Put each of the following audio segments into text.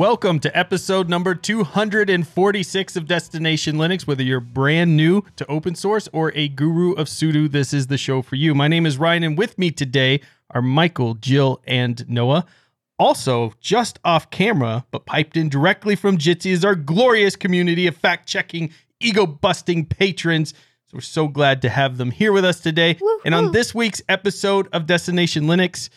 Welcome to episode number 246 of Destination Linux. Whether you're brand new to open source or a guru of sudo, this is the show for you. My name is Ryan, and with me today are Michael, Jill, and Noah. Also, just off camera, but piped in directly from Jitsi, is our glorious community of fact checking, ego busting patrons. So we're so glad to have them here with us today. And on this week's episode of Destination Linux,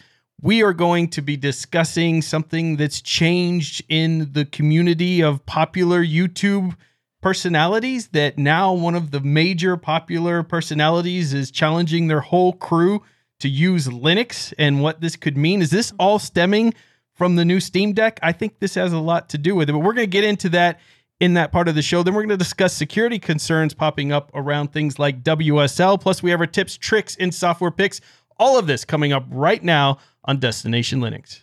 we are going to be discussing something that's changed in the community of popular YouTube personalities. That now one of the major popular personalities is challenging their whole crew to use Linux and what this could mean. Is this all stemming from the new Steam Deck? I think this has a lot to do with it, but we're going to get into that in that part of the show. Then we're going to discuss security concerns popping up around things like WSL. Plus, we have our tips, tricks, and software picks. All of this coming up right now on Destination Linux.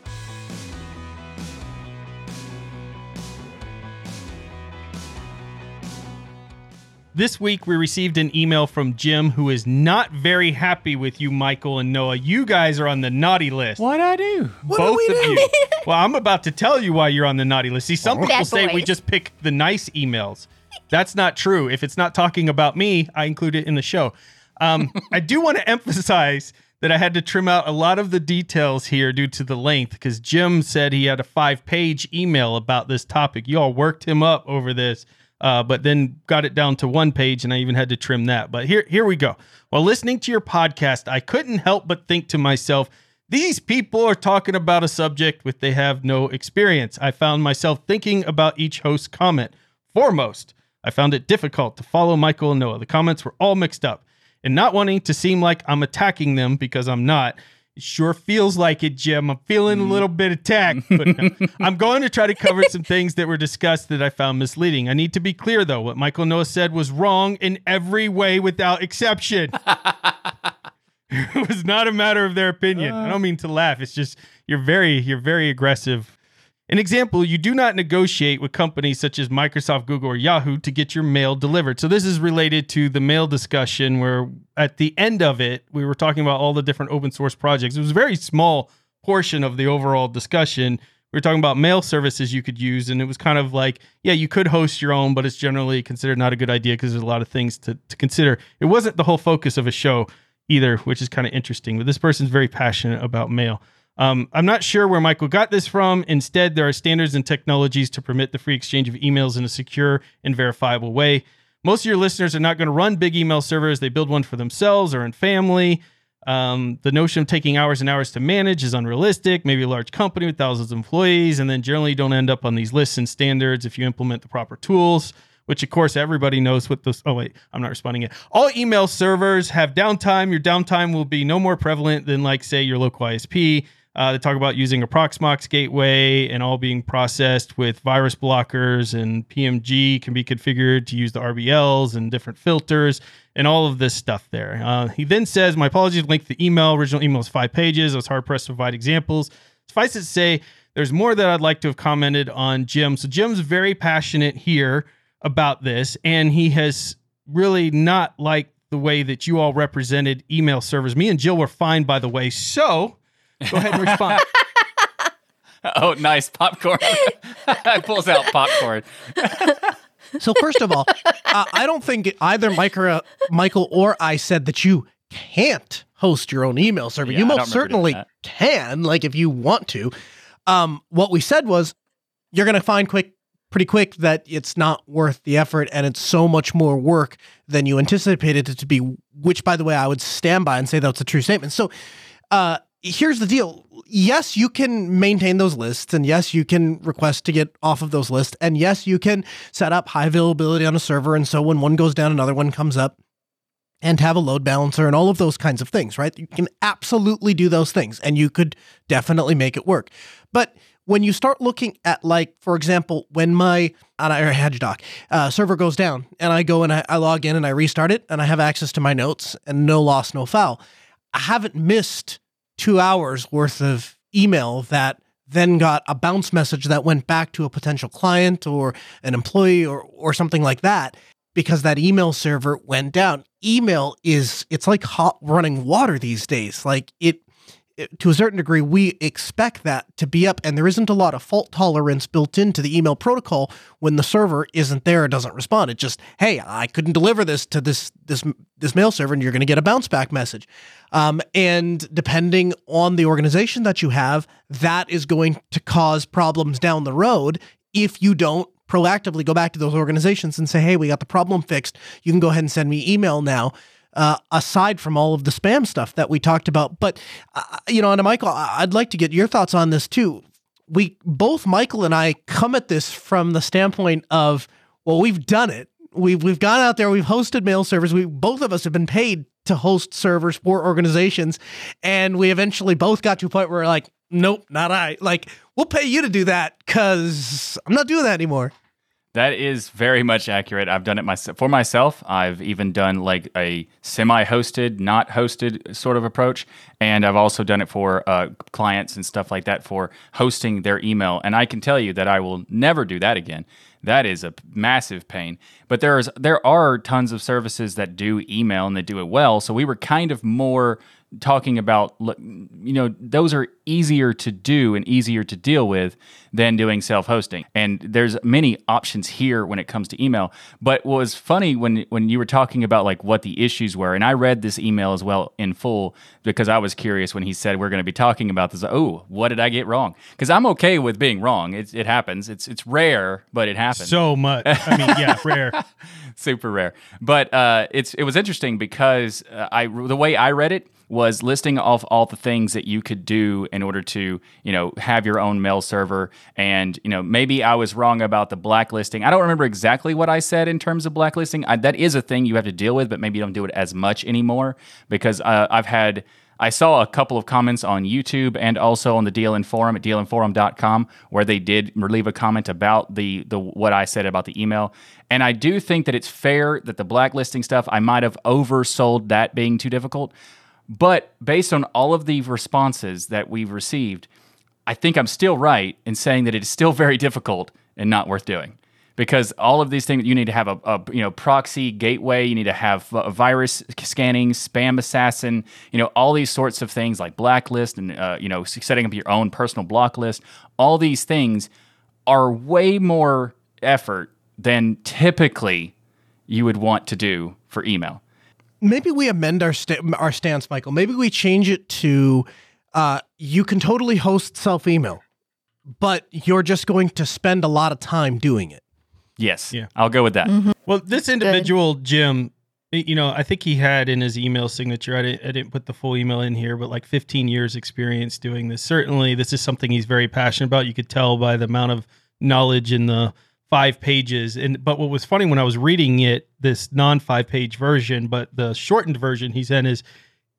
This week, we received an email from Jim who is not very happy with you, Michael and Noah. You guys are on the naughty list. What'd I do? What Both do we of do? you. Well, I'm about to tell you why you're on the naughty list. See, some people say we just pick the nice emails. That's not true. If it's not talking about me, I include it in the show. Um, I do want to emphasize that I had to trim out a lot of the details here due to the length because Jim said he had a five page email about this topic. You all worked him up over this, uh, but then got it down to one page, and I even had to trim that. But here, here we go. While listening to your podcast, I couldn't help but think to myself, these people are talking about a subject with they have no experience. I found myself thinking about each host's comment. Foremost, I found it difficult to follow Michael and Noah. The comments were all mixed up. And not wanting to seem like I'm attacking them because I'm not. It sure feels like it, Jim. I'm feeling a mm. little bit attacked, but no. I'm going to try to cover some things that were discussed that I found misleading. I need to be clear, though. What Michael Noah said was wrong in every way without exception. it was not a matter of their opinion. I uh. don't mean to laugh. It's just you're very you're very aggressive. An example, you do not negotiate with companies such as Microsoft, Google, or Yahoo to get your mail delivered. So this is related to the mail discussion where at the end of it, we were talking about all the different open source projects. It was a very small portion of the overall discussion. We were talking about mail services you could use, and it was kind of like, yeah, you could host your own, but it's generally considered not a good idea because there's a lot of things to, to consider. It wasn't the whole focus of a show either, which is kind of interesting. But this person's very passionate about mail. Um, I'm not sure where Michael got this from. Instead, there are standards and technologies to permit the free exchange of emails in a secure and verifiable way. Most of your listeners are not going to run big email servers. They build one for themselves or in family. Um, the notion of taking hours and hours to manage is unrealistic. Maybe a large company with thousands of employees, and then generally don't end up on these lists and standards if you implement the proper tools. Which of course everybody knows what those. Oh wait, I'm not responding yet. All email servers have downtime. Your downtime will be no more prevalent than like say your local ISP. Uh, they talk about using a Proxmox gateway and all being processed with virus blockers, and PMG can be configured to use the RBLs and different filters and all of this stuff there. Uh, he then says, My apologies, link the email. Original email is five pages. I was hard pressed to provide examples. Suffice it to say, there's more that I'd like to have commented on Jim. So Jim's very passionate here about this, and he has really not liked the way that you all represented email servers. Me and Jill were fine, by the way. So go ahead and respond. Oh, nice popcorn. I pulls out popcorn. So first of all, uh, I don't think either Micro, Michael or I said that you can't host your own email server. Yeah, you most certainly can, like if you want to. Um, what we said was you're going to find quick, pretty quick that it's not worth the effort, and it's so much more work than you anticipated it to be. Which, by the way, I would stand by and say that's a true statement. So, uh, here's the deal. Yes, you can maintain those lists, and yes, you can request to get off of those lists, and yes, you can set up high availability on a server, and so when one goes down, another one comes up, and have a load balancer and all of those kinds of things, right? You can absolutely do those things, and you could definitely make it work. But when you start looking at, like, for example, when my on our HedgeDoc uh, server goes down, and I go and I, I log in and I restart it, and I have access to my notes, and no loss, no foul. I haven't missed two hours worth of email that then got a bounce message that went back to a potential client or an employee or or something like that because that email server went down. Email is it's like hot running water these days. Like it to a certain degree, we expect that to be up, and there isn't a lot of fault tolerance built into the email protocol when the server isn't there or doesn't respond. It just, hey, I couldn't deliver this to this this this mail server, and you're going to get a bounce back message. Um, and depending on the organization that you have, that is going to cause problems down the road if you don't proactively go back to those organizations and say, hey, we got the problem fixed. You can go ahead and send me email now. Uh, aside from all of the spam stuff that we talked about, but uh, you know, and Michael, I'd like to get your thoughts on this too. We both Michael and I come at this from the standpoint of, well, we've done it. We've we've gone out there, we've hosted mail servers. We both of us have been paid to host servers for organizations, and we eventually both got to a point where like, nope, not I. Like, we'll pay you to do that because I'm not doing that anymore. That is very much accurate. I've done it myself for myself. I've even done like a semi-hosted, not hosted sort of approach, and I've also done it for uh, clients and stuff like that for hosting their email. And I can tell you that I will never do that again. That is a massive pain. But there is there are tons of services that do email and they do it well. So we were kind of more talking about you know those are easier to do and easier to deal with than doing self-hosting. And there's many options here when it comes to email. But what was funny when when you were talking about like what the issues were and i read this email as well in full because i was curious when he said we're going to be talking about this. Oh what did i get wrong? Because i'm okay with being wrong. It, it happens. It's it's rare but it happens. So much. I mean yeah rare. Super rare. But uh it's it was interesting because uh, i the way i read it was listing off all the things that you could do in order to, you know, have your own mail server. And, you know, maybe I was wrong about the blacklisting. I don't remember exactly what I said in terms of blacklisting. I, that is a thing you have to deal with, but maybe you don't do it as much anymore because uh, I've had. I saw a couple of comments on YouTube and also on the DLN forum at dlnforum.com where they did leave a comment about the the what I said about the email. And I do think that it's fair that the blacklisting stuff I might have oversold that being too difficult. But based on all of the responses that we've received, I think I'm still right in saying that it is still very difficult and not worth doing. Because all of these things, you need to have a, a you know proxy gateway, you need to have virus scanning, spam assassin, you know all these sorts of things like blacklist and uh, you know setting up your own personal block list. All these things are way more effort than typically you would want to do for email maybe we amend our sta- our stance, Michael. Maybe we change it to uh, you can totally host self email, but you're just going to spend a lot of time doing it. Yes, yeah, I'll go with that. Mm-hmm. Well, this individual Jim, you know, I think he had in his email signature. I didn't, I didn't put the full email in here, but like 15 years experience doing this. Certainly, this is something he's very passionate about. You could tell by the amount of knowledge in the five pages. And but what was funny when I was reading it, this non five page version, but the shortened version he sent is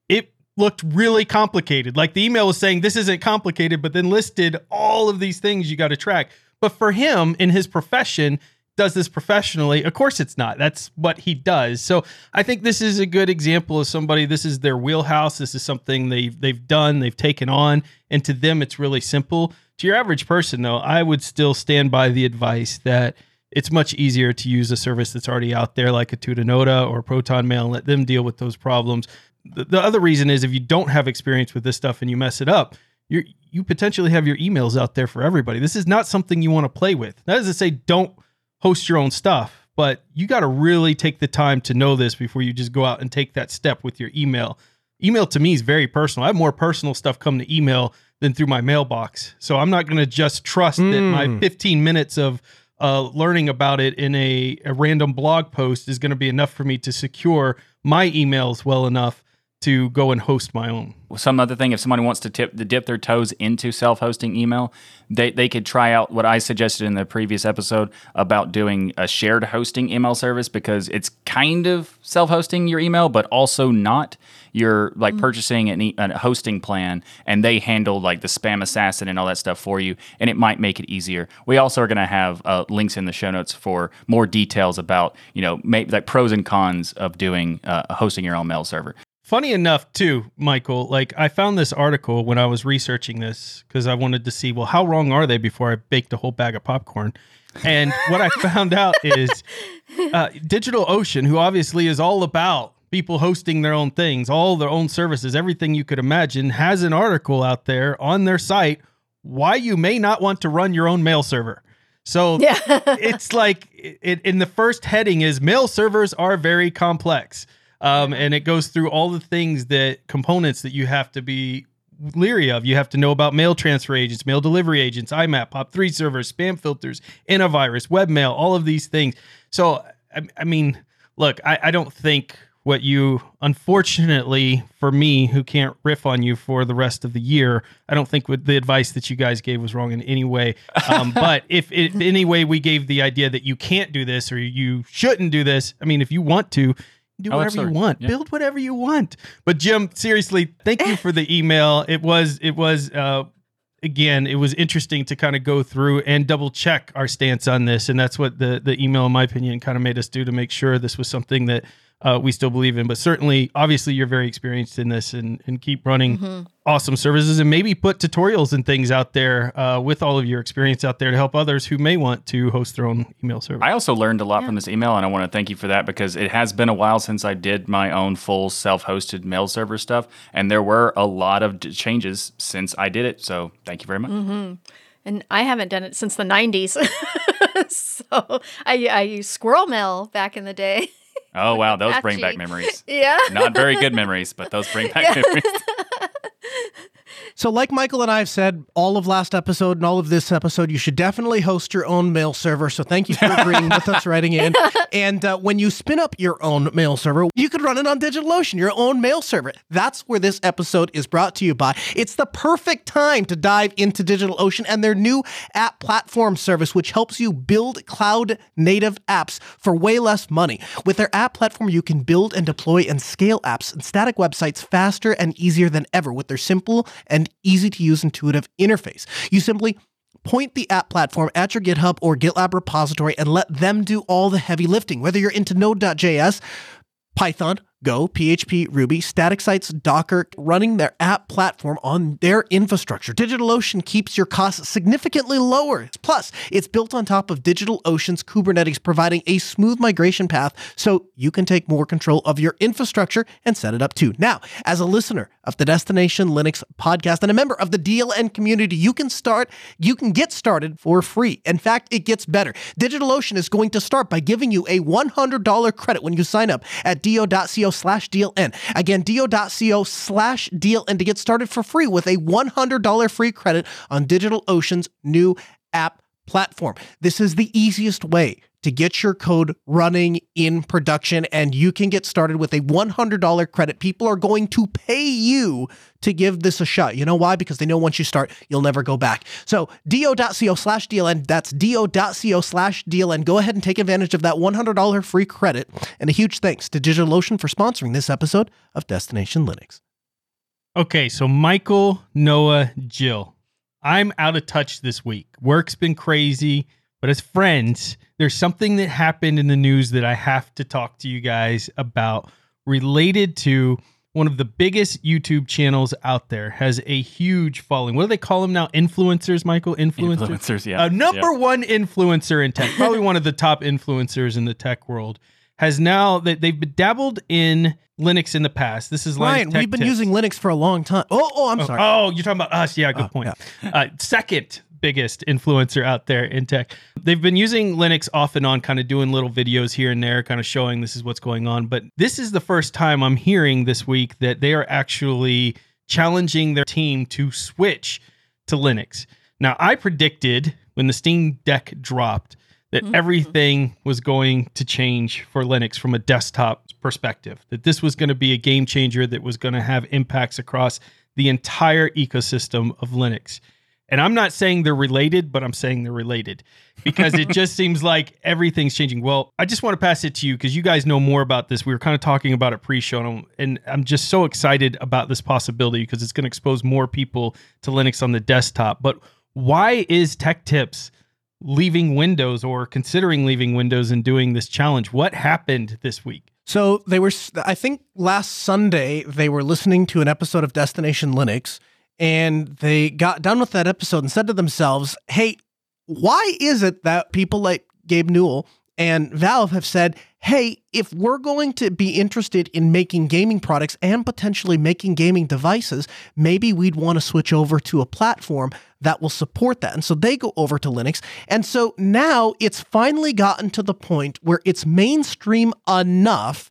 it looked really complicated. Like the email was saying this isn't complicated, but then listed all of these things you got to track. But for him in his profession, does this professionally, of course it's not. That's what he does. So I think this is a good example of somebody. This is their wheelhouse. This is something they've they've done, they've taken on, and to them it's really simple. To your average person, though, I would still stand by the advice that it's much easier to use a service that's already out there, like a Tutanota or Proton Mail, and let them deal with those problems. The, the other reason is if you don't have experience with this stuff and you mess it up, you you potentially have your emails out there for everybody. This is not something you want to play with. That is to say, don't host your own stuff, but you got to really take the time to know this before you just go out and take that step with your email. Email to me is very personal. I have more personal stuff come to email than through my mailbox. So I'm not going to just trust mm. that my hmm. 15 minutes of uh, learning about it in a, a random blog post is going to be enough for me to secure my emails well enough to go and host my own. Some other thing, if somebody wants to tip to dip their toes into self-hosting email, they, they could try out what I suggested in the previous episode about doing a shared hosting email service because it's kind of self-hosting your email, but also not. You're like mm-hmm. purchasing an e- a hosting plan, and they handle like the spam assassin and all that stuff for you, and it might make it easier. We also are going to have uh, links in the show notes for more details about you know maybe like pros and cons of doing uh, hosting your own mail server. Funny enough, too, Michael, like I found this article when I was researching this because I wanted to see, well, how wrong are they before I baked a whole bag of popcorn? And what I found out is uh, DigitalOcean, who obviously is all about people hosting their own things, all their own services, everything you could imagine, has an article out there on their site why you may not want to run your own mail server. So Yeah. it's like it, in the first heading is mail servers are very complex. Um, and it goes through all the things that components that you have to be leery of. You have to know about mail transfer agents, mail delivery agents, IMAP, POP3 servers, spam filters, antivirus, webmail, all of these things. So, I, I mean, look, I, I don't think what you, unfortunately for me, who can't riff on you for the rest of the year, I don't think what the advice that you guys gave was wrong in any way. Um, but if, if any way we gave the idea that you can't do this or you shouldn't do this, I mean, if you want to, do Oh, whatever you want. Yeah. build whatever you want. But jim seriously thank you for the email. It was it was uh again it was interesting to kind of go through and double check our stance on this. And that's what the the email in my opinion kind of made us do to make sure this was something that uh, we still believe in but certainly obviously you're very experienced in this and and keep running awesome services and maybe put tutorials and things out there uh, with all of your experience out there to help others who may want to host their own email server I also learned a lot from this email, and I want to thank you for that because it has been a while since I did my own full self-hosted mail server stuff, and there were a lot of d- changes since I did it. So thank you very much. and I haven't done it since the 90s. so I, I used SquirrelMail back in the day. Oh wow, those bring back memories. Yeah. Not very good memories, but those bring back memories. So, like Michael and I have said all of last episode and all of this episode, you should definitely host your own mail server. So, thank you for agreeing with us writing in. And uh, when you spin up your own mail server, you could run it on DigitalOcean, your own mail server. That's where this episode is brought to you by. It's the perfect time to dive into DigitalOcean and their new app platform service, which helps you build cloud native apps for way less money. With their app platform, you can build and deploy and scale apps and static websites faster and easier than ever with their simple and easy to use intuitive interface. You simply point the app platform at your GitHub or GitLab repository and let them do all the heavy lifting. Whether you're into Node.js, Python, Go, PHP, Ruby, static sites, Docker, running their app platform on their infrastructure. DigitalOcean keeps your costs significantly lower. Plus, it's built on top of DigitalOcean's Kubernetes, providing a smooth migration path so you can take more control of your infrastructure and set it up too. Now, as a listener of the Destination Linux podcast and a member of the DLN community, you can start, you can get started for free. In fact, it gets better. DigitalOcean is going to start by giving you a $100 credit when you sign up at do.co slash DLN. Again, do.co slash DLN to get started for free with a $100 free credit on DigitalOcean's new app platform. This is the easiest way to get your code running in production, and you can get started with a $100 credit. People are going to pay you to give this a shot. You know why? Because they know once you start, you'll never go back. So, do.co slash DLN, that's do.co slash DLN. Go ahead and take advantage of that $100 free credit. And a huge thanks to DigitalOcean for sponsoring this episode of Destination Linux. Okay, so Michael, Noah, Jill. I'm out of touch this week. Work's been crazy, but as friends, there's something that happened in the news that I have to talk to you guys about related to one of the biggest YouTube channels out there has a huge following. What do they call them now? Influencers, Michael? Influencers? Influencers, yeah. A number Yeah. one influencer in tech, probably one of the top influencers in the tech world, has now that they've been dabbled in Linux in the past. This is Ryan, Tech we've been Tips. using Linux for a long time. Oh, oh, I'm Oh, sorry. Oh, you're talking about us. Yeah, good Oh, point. Uh, second biggest influencer out there in tech. They've been using Linux off and on, kind of doing little videos here and there, kind of showing this is what's going on. But this is the first time I'm hearing this week that they are actually challenging their team to switch to Linux. Now, I predicted when the Steam Deck dropped that mm-hmm. everything was going to change for Linux from a desktop perspective, that this was going to be a game changer that was going to have impacts across the entire ecosystem of Linux. And I'm not saying they're related, but I'm saying they're related because it just seems like everything's changing. Well, I just want to pass it to you because you guys know more about this. We were kind of talking about it pre-show, and I'm- and I'm just so excited about this possibility because it's going to expose more people to Linux on the desktop. But why is Tech Tips leaving Windows or considering leaving Windows and doing this challenge? What happened this week? So they were, I think last Sunday, they were listening to an episode of Destination Linux and they got done with that episode and said to themselves, hey, why is it that people like Gabe Newell and Valve have said, hey, if we're going to be interested in making gaming products and potentially making gaming devices, maybe we'd want to switch over to a platform that will support that. And so they go over to Linux. And so now it's finally gotten to the point where it's mainstream enough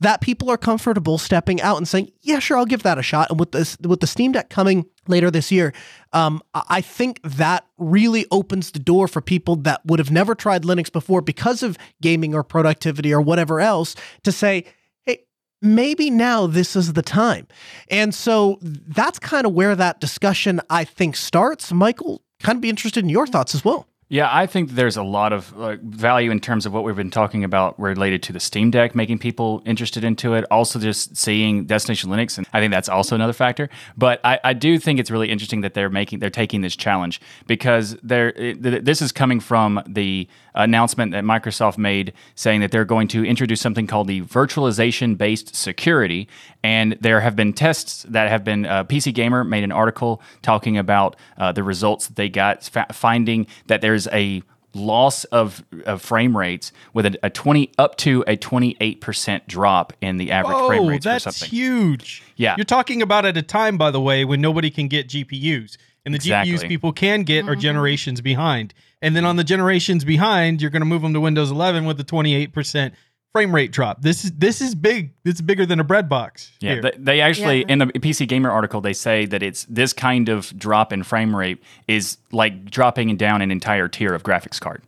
that people are comfortable stepping out and saying, "Yeah, sure, I'll give that a shot." And with this, with the Steam Deck coming later this year, um, I think that really opens the door for people that would have never tried Linux before because of gaming or productivity or whatever else to say, "Hey, maybe now this is the time." And so that's kind of where that discussion I think starts. Michael, kind of be interested in your thoughts as well. Yeah, I think there's a lot of like, value in terms of what we've been talking about related to the Steam Deck, making people interested into it. Also, just seeing Destination Linux, and I think that's also another factor. But I, I do think it's really interesting that they're making they're taking this challenge because they're it, this is coming from the announcement that Microsoft made saying that they're going to introduce something called the virtualization based security, and there have been tests that have been uh, PC Gamer made an article talking about uh, the results that they got, fa- finding that there's a loss of, of frame rates with a, a 20 up to a 28% drop in the average frame Oh, rates that's or something. huge. Yeah. You're talking about at a time, by the way, when nobody can get GPUs. And the Exactly. GPUs people can get are mm-hmm. generations behind. And then on the generations behind, you're going to move them to Windows 11 with the 28% frame rate drop. This is this is big. It's bigger than a bread box. Yeah, here. they, they actually Yeah. in the PC Gamer article they say that it's this kind of drop in frame rate is like dropping down an entire tier of graphics card.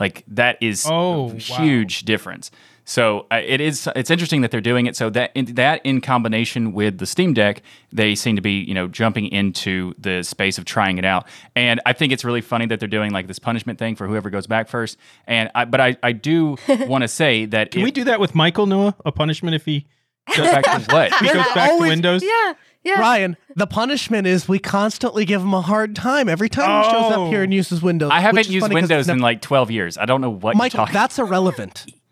Like that is Oh, a wow. huge difference. So uh, it is it's interesting that they're doing it. So that in, that in combination with the Steam Deck, they seem to be you know jumping into the space of trying it out. And I think it's really funny that they're doing like this punishment thing for whoever goes back first. And I, but I I do want to say that Can we do that with Michael Noah? A punishment if he goes back to what? he goes back to Windows? Yeah. Yeah. Ryan, the punishment is we constantly give him a hard time every time he shows Oh. up here and uses Windows. I haven't is used Windows in never- like 12 years. I don't know what you're Michael, talking that's irrelevant.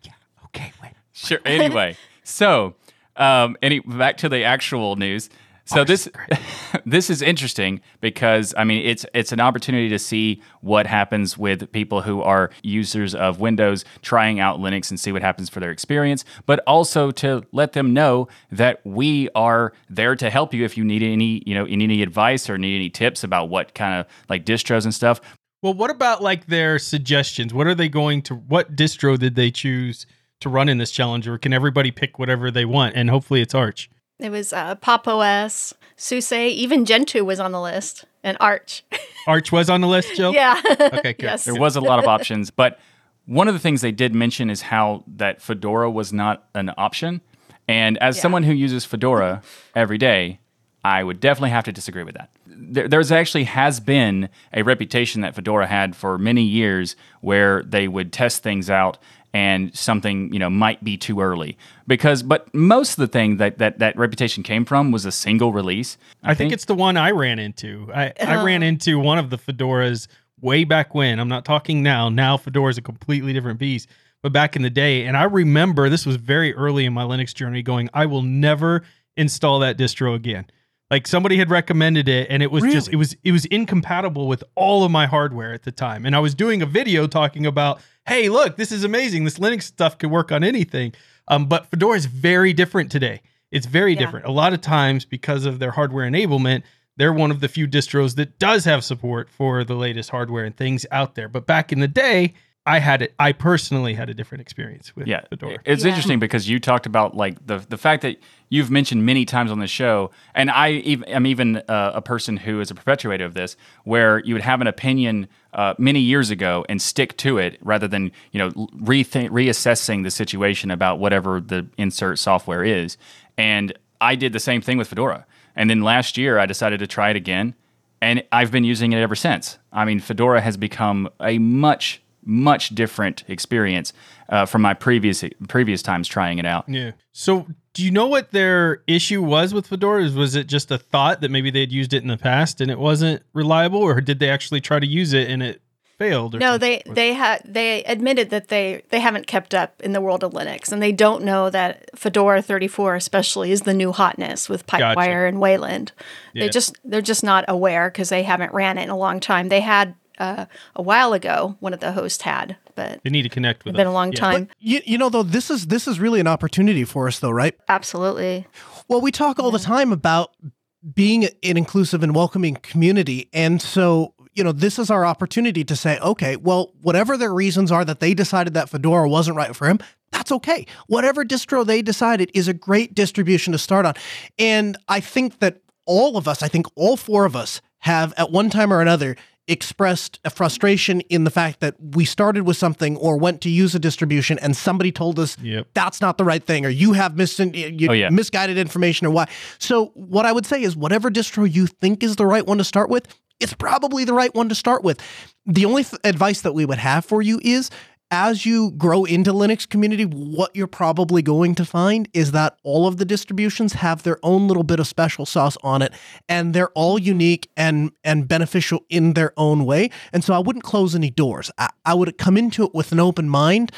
Sure. Anyway, so um, any back to the actual news. So this this is interesting because I mean it's it's an opportunity to see what happens with people who are users of Windows trying out Linux and see what happens for their experience, but also to let them know that we are there to help you if you need any you know any advice or need any tips about what kind of like distros and stuff. Well, what about like their suggestions? What are they going to what distro did they choose to run in this challenge or can everybody pick whatever they want and hopefully it's Arch? It was uh, Pop OS, SUSE, even Gentoo was on the list, and Arch. Arch was on the list, Jill? yeah. Okay, good. yes. There was a lot of options, but one of the things they did mention is how that Fedora was not an option. And as Yeah. someone who uses Fedora every day, I would definitely have to disagree with that. There, there's actually has been a reputation that Fedora had for many years where they would test things out and something you know might be too early because but most of the thing that that, that reputation came from was a single release I think it's the one I ran into. I, I Uh-huh. ran into one of the fedoras way back when. I'm not talking now. Now fedora is a completely different beast. But back in the day, and I remember this was very early in my Linux journey going, I will never install that distro again. Like somebody had recommended it and it was just it was it was incompatible with all of my hardware at the time. And I was doing a video talking about, hey, look, this is amazing. This Linux stuff can work on anything. Um, but Fedora is very different today. It's very Yeah. different. A lot of times, because of their hardware enablement, they're one of the few distros that does have support for the latest hardware and things out there. But back in the day, I had it. I personally had a different experience with yeah, Fedora. It's Yeah. interesting because you talked about like the the fact that you've mentioned many times on the show, and I even am even uh, a person who is a perpetuator of this, where you would have an opinion uh, many years ago and stick to it rather than you know rethink reassessing the situation about whatever the insert software is. And I did the same thing with Fedora, and then last year I decided to try it again, and I've been using it ever since. I mean, Fedora has become a much much different experience uh, from my previous previous times trying it out. Yeah. So, do you know what their issue was with Fedora? Was it just a thought that maybe they'd used it in the past and it wasn't reliable, or did they actually try to use it and it failed? Or No, something? they they had they admitted that they they haven't kept up in the world of Linux, and they don't know that Fedora 34 especially is the new hotness with Pipewire and Wayland. Yeah. They just they're just not aware because they haven't ran it in a long time. They had uh, a while ago. One of the hosts had, but They need to connect with it's been us. a long Yeah. time. You, you know though this is this is really an opportunity for us though, right? Absolutely. Well, we talk all the time about being an inclusive and welcoming community. And so, you know, this is our opportunity to say, okay, well, whatever their reasons are that they decided that Fedora wasn't right for him, that's okay. Whatever distro they decided is a great distribution to start on. And I think that all of us, I think all four of us have at one time or another expressed a frustration in the fact that we started with something or went to use a distribution and somebody told us Yep. that's not the right thing or you have mis- you Oh, yeah. misguided information or why. So what I would say is whatever distro you think is the right one to start with, it's probably the right one to start with. The only th- advice that we would have for you is as you grow into Linux community, what you're probably going to find is that all of the distributions have their own little bit of special sauce on it, and they're all unique and and beneficial in their own way. And so I wouldn't close any doors. I, I would come into it with an open mind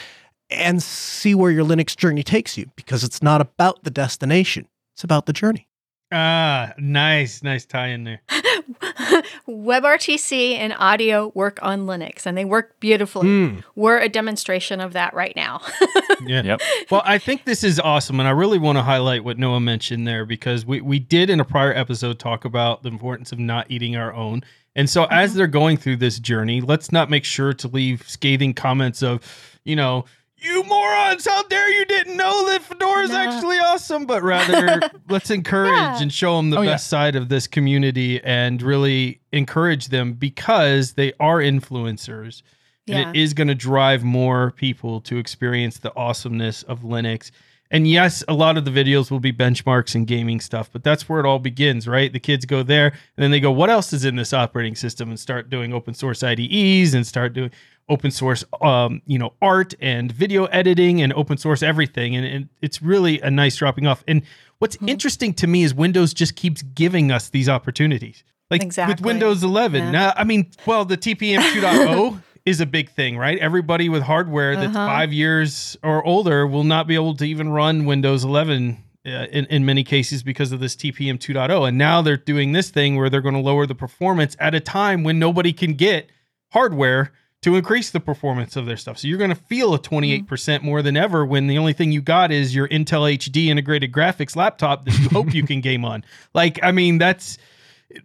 and see where your Linux journey takes you because it's not about the destination. It's about the journey. Ah, nice, nice tie in there. WebRTC and audio work on Linux and they work beautifully. Mm. We're a demonstration of that right now. Yeah. Yep. Well, I think this is awesome, and I really want to highlight what Noah mentioned there because we, we did in a prior episode talk about the importance of not eating our own. And so, as they're going through this journey, let's not make sure to leave scathing comments of, you know, you morons, how dare you didn't know that Fedora is Nah. actually awesome, but rather let's encourage Yeah. and show them the Oh, yeah. best side of this community and really encourage them because they are influencers and it is going to drive more people to experience the awesomeness of Linux. And yes, a lot of the videos will be benchmarks and gaming stuff, but that's where it all begins, right? The kids go there and then they go, what else is in this operating system? And start doing open source IDEs and start doing open source, um, you know, art and video editing and open source everything. And, and it's really a nice dropping off. And what's interesting to me is Windows just keeps giving us these opportunities. Like with Windows 11. Yeah. Now, I mean, well, the TPM 2.0 is a big thing, right? Everybody with hardware that's Uh-huh. five years or older will not be able to even run Windows 11 uh, in, in many cases because of this TPM 2.0. And now they're doing this thing where they're going to lower the performance at a time when nobody can get hardware to increase the performance of their stuff. So you're going to feel a 28% more than ever when the only thing you got is your Intel HD integrated graphics laptop that you hope you can game on. Like, I mean, that's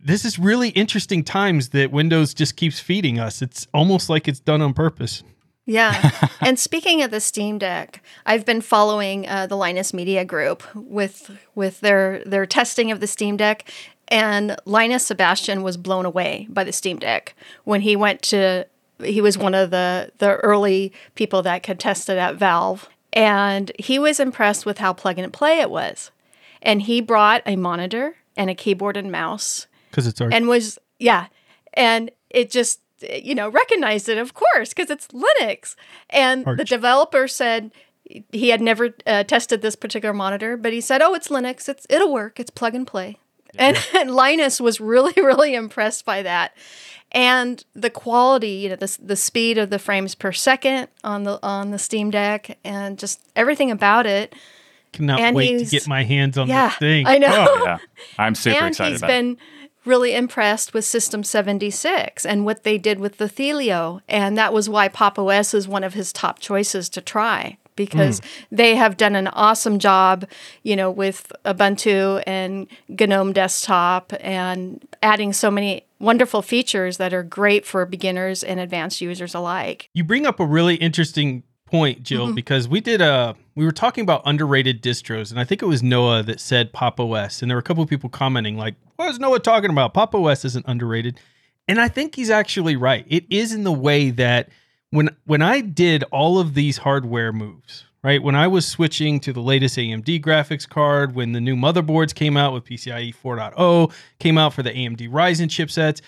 this is really interesting times that Windows just keeps feeding us. It's almost like it's done on purpose. Yeah. and speaking of the Steam Deck, I've been following uh, the Linus Media Group with with their their testing of the Steam Deck, and Linus Sebastian was blown away by the Steam Deck when he went to. He was one of the the early people that could test it at Valve, and he was impressed with how plug and play it was. And he brought a monitor and a keyboard and mouse. Because it's our and was yeah. And it just you know recognized it of course because it's linux. And the developer said he had never uh, tested this particular monitor but he said oh it's linux. It's it'll work. It's plug and play and, and linus was really really impressed by that and the quality you know the, the speed of the frames per second on the on the steam deck and just everything about it cannot and wait to get my hands on yeah this thing. i know Oh, yeah. I'm super and excited he's about it. been really impressed with System 76 and what they did with the Thelio. And that was why Pop OS is one of his top choices to try because Hmm. they have done an awesome job, you know, with Ubuntu and GNOME Desktop and adding so many wonderful features that are great for beginners and advanced users alike. You bring up a really interesting point, Jill, Mm-hmm. because we did a we were talking about underrated distros, and I think it was Noah that said Pop OS, and there were a couple of people commenting like, "What is Noah talking about? Pop OS isn't underrated," and I think he's actually right. It is in the way that when when I did all of these hardware moves, right? When I was switching to the latest AMD graphics card, when the new motherboards came out with PCIe 4.0, came out for the AMD Ryzen chipsets,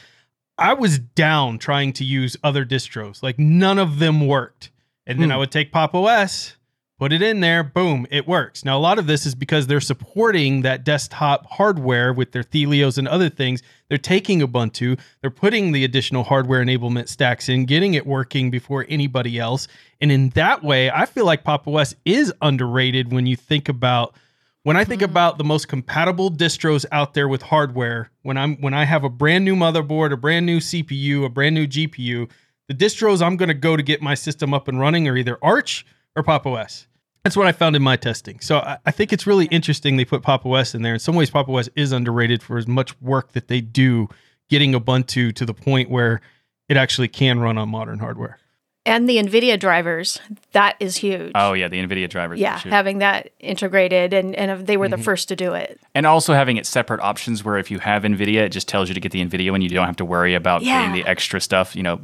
I was down trying to use other distros. Like none of them worked. And then Hmm. I would take Pop OS, put it in there, boom, it works. Now, a lot of this is because they're supporting that desktop hardware with their Thelios and other things. They're taking Ubuntu, they're putting the additional hardware enablement stacks in, getting it working before anybody else. And in that way, I feel like Pop OS is underrated when you think about When I think mm. about the most compatible distros out there with hardware, when I'm when I have a brand new motherboard, a brand new CPU, a brand new GPU, the distros I'm going to go to get my system up and running are either Arch or Pop OS. That's what I found in my testing. So I, I think it's really interesting they put Pop OS in there. In some ways, Pop OS is underrated for as much work that they do getting Ubuntu to the point where it actually can run on modern hardware. And the NVIDIA drivers, that is huge. Oh yeah, the NVIDIA drivers. yeah, having that integrated, and, and they were Mm-hmm. the first to do it. and also having it separate options where if you have NVIDIA, it just tells you to get the NVIDIA and you don't have to worry about Yeah. getting the extra stuff, you know,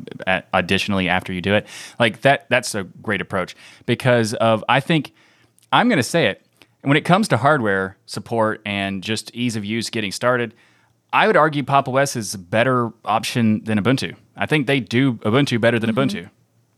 additionally after you do it. Like that, that's a great approach because of I think I'm going to say it when it comes to hardware support and just ease of use getting started. I would argue Pop OS is a better option than Ubuntu. I think they do Ubuntu better than Ubuntu.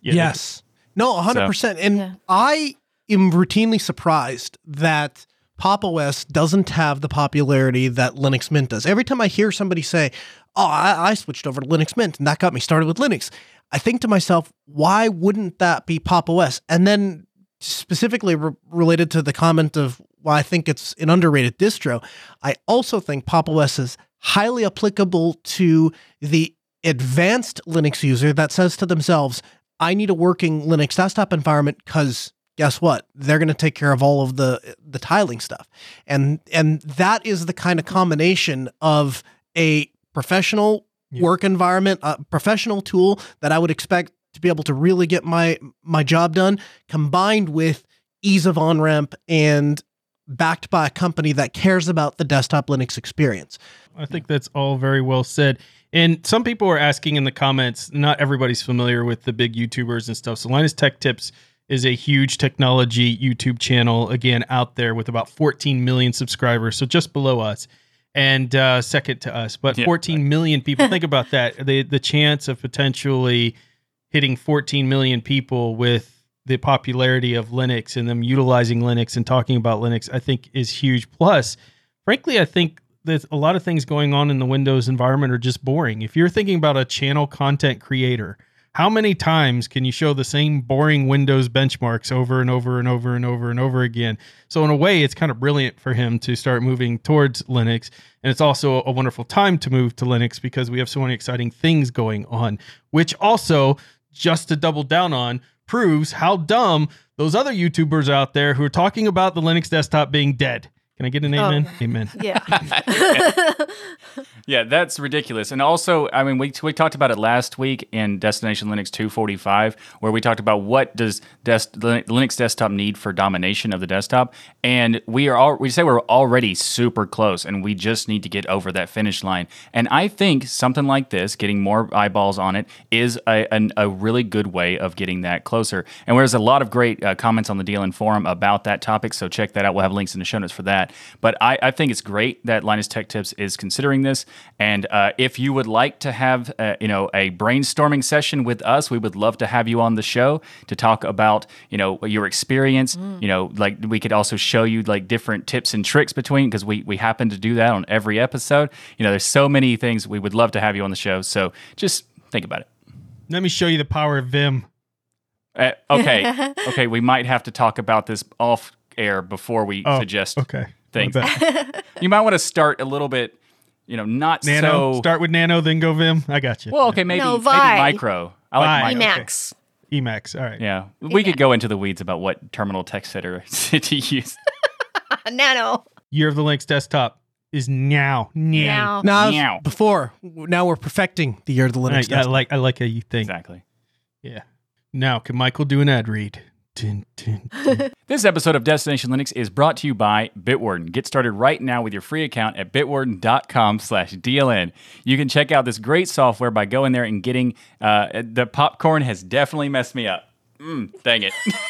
Yeah, yes. No, 100%. And Yeah. I am routinely surprised that Pop OS doesn't have the popularity that Linux Mint does. Every time I hear somebody say, Oh, I, I switched over to Linux Mint and that got me started with Linux, I think to myself, why wouldn't that be Pop OS? And then specifically re- related to the comment of why I think it's an underrated distro, I also think Pop OS is highly applicable to the advanced Linux user that says to themselves, I need a working Linux desktop environment because guess what? They're going to take care of all of the the tiling stuff. And and that is the kind of combination of a professional Yeah. work environment, a professional tool that I would expect to be able to really get my my job done combined with ease of on-ramp and backed by a company that cares about the desktop Linux experience. I think that's all very well said. And some people are asking in the comments, not everybody's familiar with the big YouTubers and stuff. So Linus Tech Tips is a huge technology YouTube channel, again, out there with about 14 million subscribers. So just below us and uh, second to us. But Yeah. 14 million people, think about that. The, the chance of potentially hitting 14 million people with the popularity of Linux and them utilizing Linux and talking about Linux, I think is huge. Plus, frankly, I think that a lot of things going on in the Windows environment are just boring. If you're thinking about a channel content creator, how many times can you show the same boring Windows benchmarks over and over and over and over and over again? So in a way, it's kind of brilliant for him to start moving towards Linux, and it's also a wonderful time to move to Linux because we have so many exciting things going on, which also just to double down on proves how dumb those other YouTubers out there who are talking about the Linux desktop being dead. Can I get an amen? Amen. Yeah. Yeah, that's ridiculous. And also, I mean, we, we talked about it last week in Destination Linux 245, where we talked about what does des- Linux desktop need for domination of the desktop, and we are all we say we're already super close, and we just need to get over that finish line. And I think something like this, getting more eyeballs on it, is a, an, a really good way of getting that closer. And there's a lot of great uh, comments on the DLN forum about that topic, so check that out. We'll have links in the show notes for that. But I, I think it's great that Linus Tech Tips is considering this. And uh, if you would like to have, uh, you know, a brainstorming session with us, we would love to have you on the show to talk about, you know, your experience. You know, like we could also show you like different tips and tricks between because we we happen to do that on every episode. You know, there's so many things we would love to have you on the show. So just think about it. Let me show you the power of Vim. Uh, okay, okay, we might have to talk about this off air before we Oh, suggest Okay. Things. You might want to start a little bit, you know, not Nano. so. Start with Nano, then go Vim. I got you. well, okay, maybe, No, maybe Vi. micro. I like Vi. micro. Okay. Emacs. Emacs. All right. Yeah, we could go into the weeds about what terminal text editor to use. Nano. Year of the Linux desktop is now. Now. Now. Now, Meow. before, now we're perfecting the year of the I, Linux I desktop. like. I like how you think. Exactly. Yeah. Now, can Michael do an ad read? Dun, dun, dun. This episode of Destination Linux is brought to you by Bitwarden. Get started right now with your free account at bitwarden.com slash DLN. You can check out this great software by going there and getting uh, the popcorn has definitely messed me up. Mm, dang it.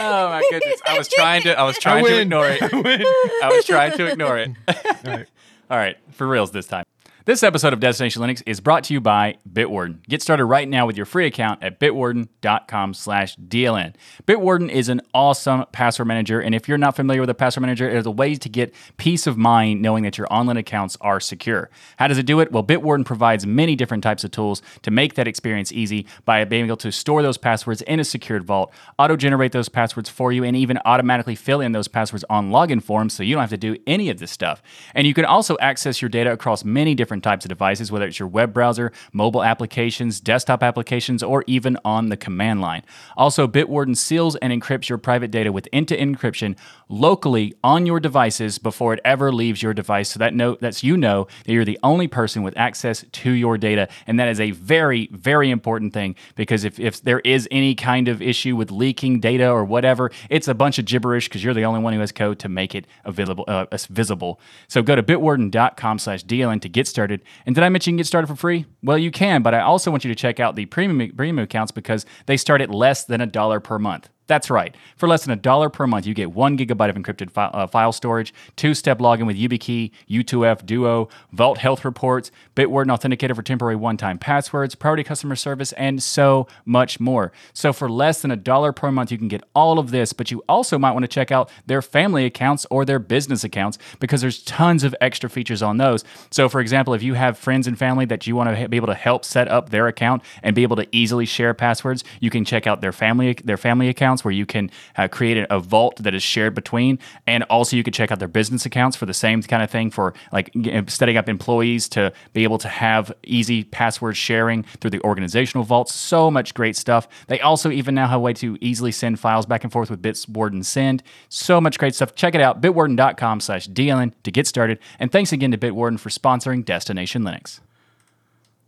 oh my goodness. I was trying to I was I trying to ignore it. I. I was trying to ignore it. All right. All right, for reals this time. This episode of Destination Linux is brought to you by Bitwarden. Get started right now with your free account at bitwarden.com slash DLN. Bitwarden is an awesome password manager, and if you're not familiar with a password manager, it is a way to get peace of mind knowing that your online accounts are secure. How does it do it? Well, Bitwarden provides many different types of tools to make that experience easy by being able to store those passwords in a secured vault, auto-generate those passwords for you, and even automatically fill in those passwords on login forms so you don't have to do any of this stuff. And you can also access your data across many different types of devices, whether it's your web browser, mobile applications, desktop applications, or even on the command line. Also, Bitwarden seals and encrypts your private data with end-to-end encryption locally on your devices before it ever leaves your device. So that note that's you know that you're the only person with access to your data. And that is a very, very important thing because if, if there is any kind of issue with leaking data or whatever, it's a bunch of gibberish because you're the only one who has code to make it available, uh, visible. So go to bitwarden.com slash DLN to get started. And did I mention you can get started for free? Well, you can, but I also want you to check out the premium, premium accounts because they start at less than a dollar per month. That's right. For less than a dollar per month, you get one gigabyte of encrypted fi- uh, file storage, two-step login with YubiKey, U2F, Duo, Vault Health Reports, Bitwarden Authenticator for temporary one-time passwords, priority customer service, and so much more. So for less than a dollar per month, you can get all of this, but you also might want to check out their family accounts or their business accounts because there's tons of extra features on those. So for example, if you have friends and family that you want to be able to help set up their account and be able to easily share passwords, you can check out their family their family accounts where you can uh, create a, vault that is shared between, and also you can check out their business accounts for the same kind of thing for like setting up employees to be able to have easy password sharing through the organizational vaults. So much great stuff. They also even now have a way to easily send files back and forth with Bitwarden Send. So much great stuff. Check it out, bitwarden.com slash DLN to get started. And thanks again to Bitwarden for sponsoring Destination Linux.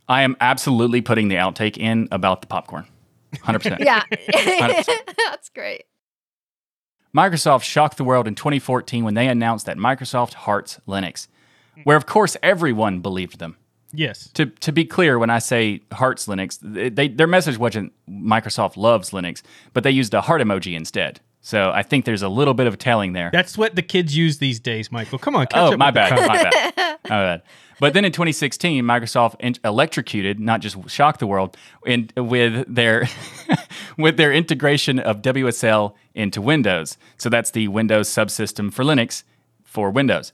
I am absolutely putting the outtake in about the popcorn. 100%. Yeah. 100%. That's great. Microsoft shocked the world in 2014 when they announced that Microsoft hearts Linux, where of course everyone believed them. Yes. To, to be clear, when I say hearts Linux, they, their message wasn't Microsoft loves Linux, but they used a heart emoji instead. So I think there's a little bit of telling there. That's what the kids use these days, Michael. Come on, catch oh, up my with bad, my bad, my bad. But then in 2016, Microsoft electrocuted, not just shocked the world, in, with their with their integration of WSL into Windows. So that's the Windows subsystem for Linux for Windows.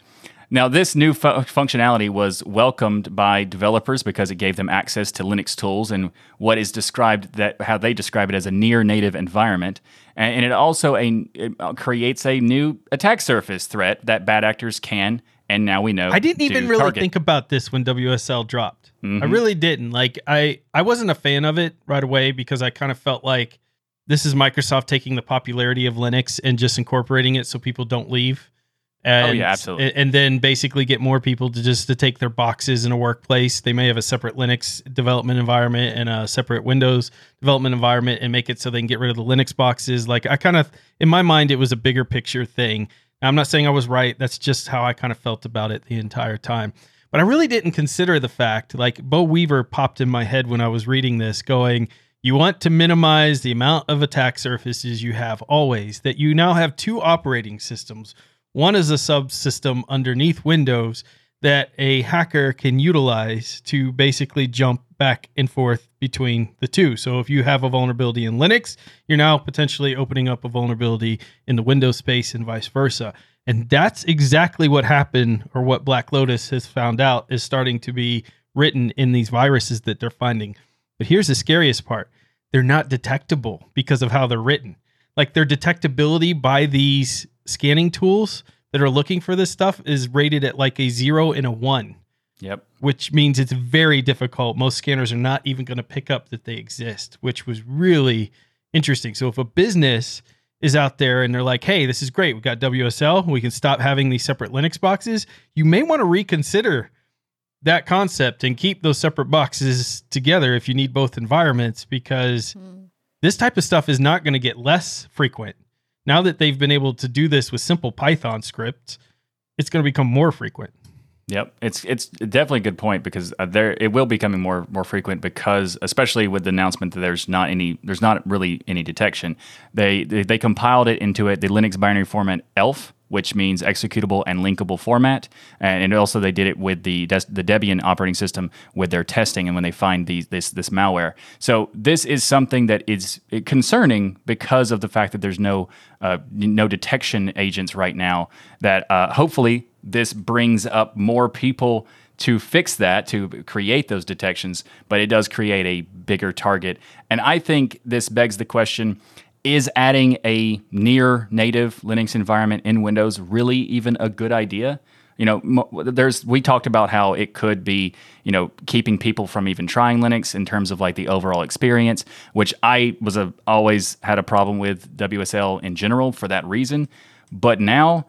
Now, this new fu- functionality was welcomed by developers because it gave them access to Linux tools and what is described that how they describe it as a near native environment. And, and it also a, it uh, creates a new attack surface threat that bad actors can and now we know I didn't even really target. think about this when WSL dropped. I Mhm. really didn't. Like I I wasn't a fan of it right away because I kind of felt like this is Microsoft taking the popularity of Linux and just incorporating it so people don't leave. And, Oh, yeah, absolutely. And, and then basically get more people to just to take their boxes in a workplace. They may have a separate Linux development environment and a separate Windows development environment and make it so they can get rid of the Linux boxes. Like I kind of in my mind it was a bigger picture thing. I'm not saying I was right. That's just how I kind of felt about it the entire time. But I really didn't consider the fact, like Bo Weaver popped in my head when I was reading this, going, You want to minimize the amount of attack surfaces you have always, that you now have two operating systems. One is a subsystem underneath Windows that a hacker can utilize to basically jump back and forth between the two. So if you have a vulnerability in Linux, you're now potentially opening up a vulnerability in the Windows space and vice versa. And that's exactly what happened, or what Black Lotus has found out is starting to be written in these viruses that they're finding. But here's the scariest part they're not detectable because of how they're written. Like their detectability by these scanning tools that are looking for this stuff is rated at like a zero and a one, Yep. which means it's very difficult. Most scanners are not even going to pick up that they exist, which was really interesting. So if a business is out there and they're like, hey, this is great. We've got WSL. We can stop having these separate Linux boxes. You may want to reconsider that concept and keep those separate boxes together if you need both environments because hmm. this type of stuff is not going to get less frequent. Now that they've been able to do this with simple Python scripts, it's going to become more frequent. Yep, it's it's definitely a good point because uh, there it will be becoming more more frequent because especially with the announcement that there's not any there's not really any detection. They they, they compiled it into it the Linux binary format ELF which means executable and linkable format. And also they did it with the the Debian operating system with their testing and when they find these this this malware. So this is something that is concerning because of the fact that there's no uh, no detection agents right now. That uh, hopefully this brings up more people to fix that, to create those detections, but it does create a bigger target. And I think this begs the question is adding a near native Linux environment in Windows really even a good idea? You know, there's we talked about how it could be, you know, keeping people from even trying Linux in terms of like the overall experience, which I was a, always had a problem with WSL in general for that reason. But now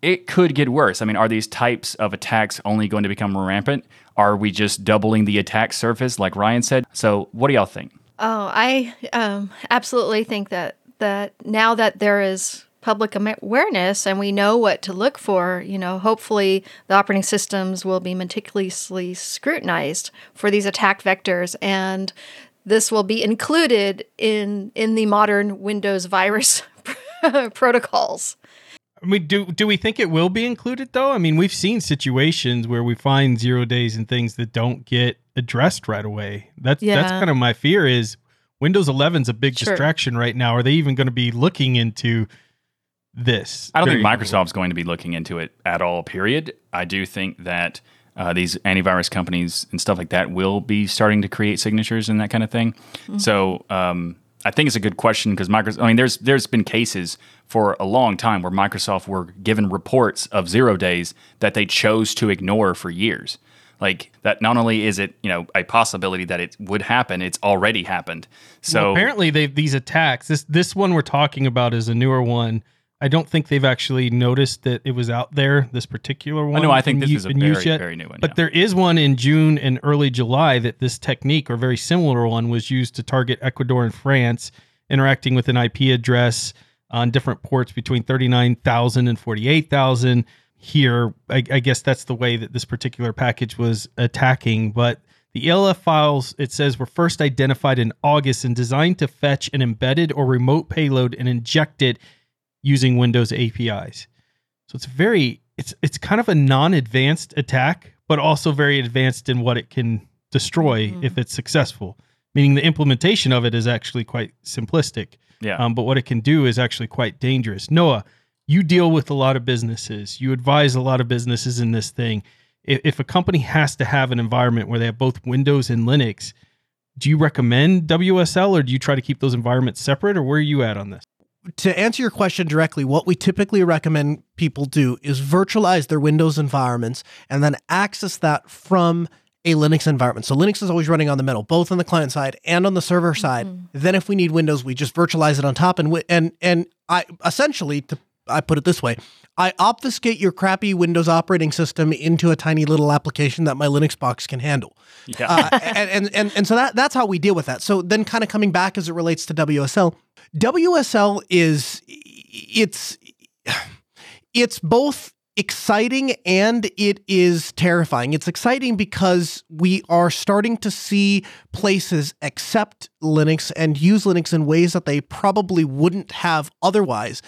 it could get worse. I mean, are these types of attacks only going to become rampant? Are we just doubling the attack surface, like Ryan said? So, what do y'all think? Oh, I um, absolutely think that that now that there is public awareness and we know what to look for, you know, hopefully the operating systems will be meticulously scrutinized for these attack vectors and this will be included in in the modern Windows virus protocols. I mean, do do we think it will be included though? I mean, we've seen situations where we find zero days and things that don't get addressed right away. That's yeah. that's kind of my fear is Windows 11 is a big sure. distraction right now. Are they even going to be looking into this? I don't think Microsoft's going to be looking into it at all. Period. I do think that uh, these antivirus companies and stuff like that will be starting to create signatures and that kind of thing. Mm-hmm. So. Um, I think it's a good question because Microsoft. I mean, there's there's been cases for a long time where Microsoft were given reports of zero days that they chose to ignore for years. Like that, not only is it you know a possibility that it would happen, it's already happened. So well, apparently, they these attacks. This this one we're talking about is a newer one. I don't think they've actually noticed that it was out there. This particular oh, one. I know. I think this is a very, very new one. But yeah. there is one in June and early July that this technique or very similar one was used to target Ecuador and France, interacting with an IP address on different ports between 39,000 and 48,000. Here, I, I guess that's the way that this particular package was attacking. But the ELF files, it says, were first identified in August and designed to fetch an embedded or remote payload and inject it using Windows APIs. So it's very it's it's kind of a non-advanced attack, but also very advanced in what it can destroy mm-hmm. if it's successful. Meaning the implementation of it is actually quite simplistic. Yeah. Um, but what it can do is actually quite dangerous. Noah, you deal with a lot of businesses. You advise a lot of businesses in this thing. If, if a company has to have an environment where they have both Windows and Linux, do you recommend WSL or do you try to keep those environments separate or where are you at on this? To answer your question directly, what we typically recommend people do is virtualize their Windows environments and then access that from a Linux environment. So Linux is always running on the middle, both on the client side and on the server side. Mm-hmm. Then if we need Windows, we just virtualize it on top and and and I essentially to I put it this way, I obfuscate your crappy Windows operating system into a tiny little application that my Linux box can handle. Yeah. Uh, and, and, and, and so that, that's how we deal with that. So then kind of coming back as it relates to WSL, WSL is it's it's both exciting and it is terrifying. It's exciting because we are starting to see places accept Linux and use Linux in ways that they probably wouldn't have otherwise.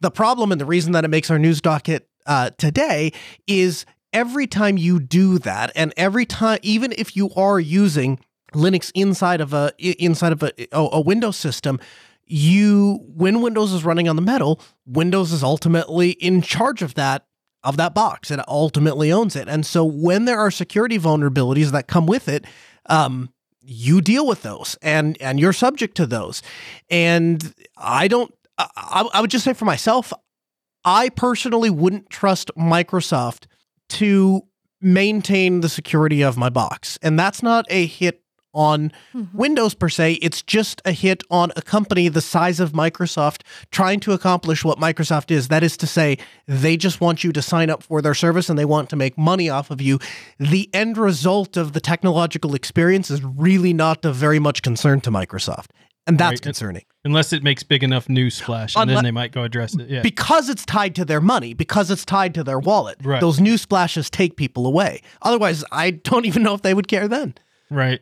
The problem and the reason that it makes our news docket uh, today is every time you do that, and every time, even if you are using Linux inside of a inside of a, a Windows system, you when Windows is running on the metal, Windows is ultimately in charge of that of that box and ultimately owns it. And so when there are security vulnerabilities that come with it, um, you deal with those and and you're subject to those. And I don't I, I would just say for myself, I personally wouldn't trust Microsoft to maintain the security of my box. And that's not a hit on mm-hmm. Windows per se. It's just a hit on a company the size of Microsoft trying to accomplish what Microsoft is. That is to say, they just want you to sign up for their service and they want to make money off of you. The end result of the technological experience is really not of very much concern to Microsoft. And that's right. concerning. Unless it makes big enough news splash, and Unless, then they might go address it. Yeah. Because it's tied to their money, because it's tied to their wallet. Right. Those news splashes take people away. Otherwise, I don't even know if they would care then. Right.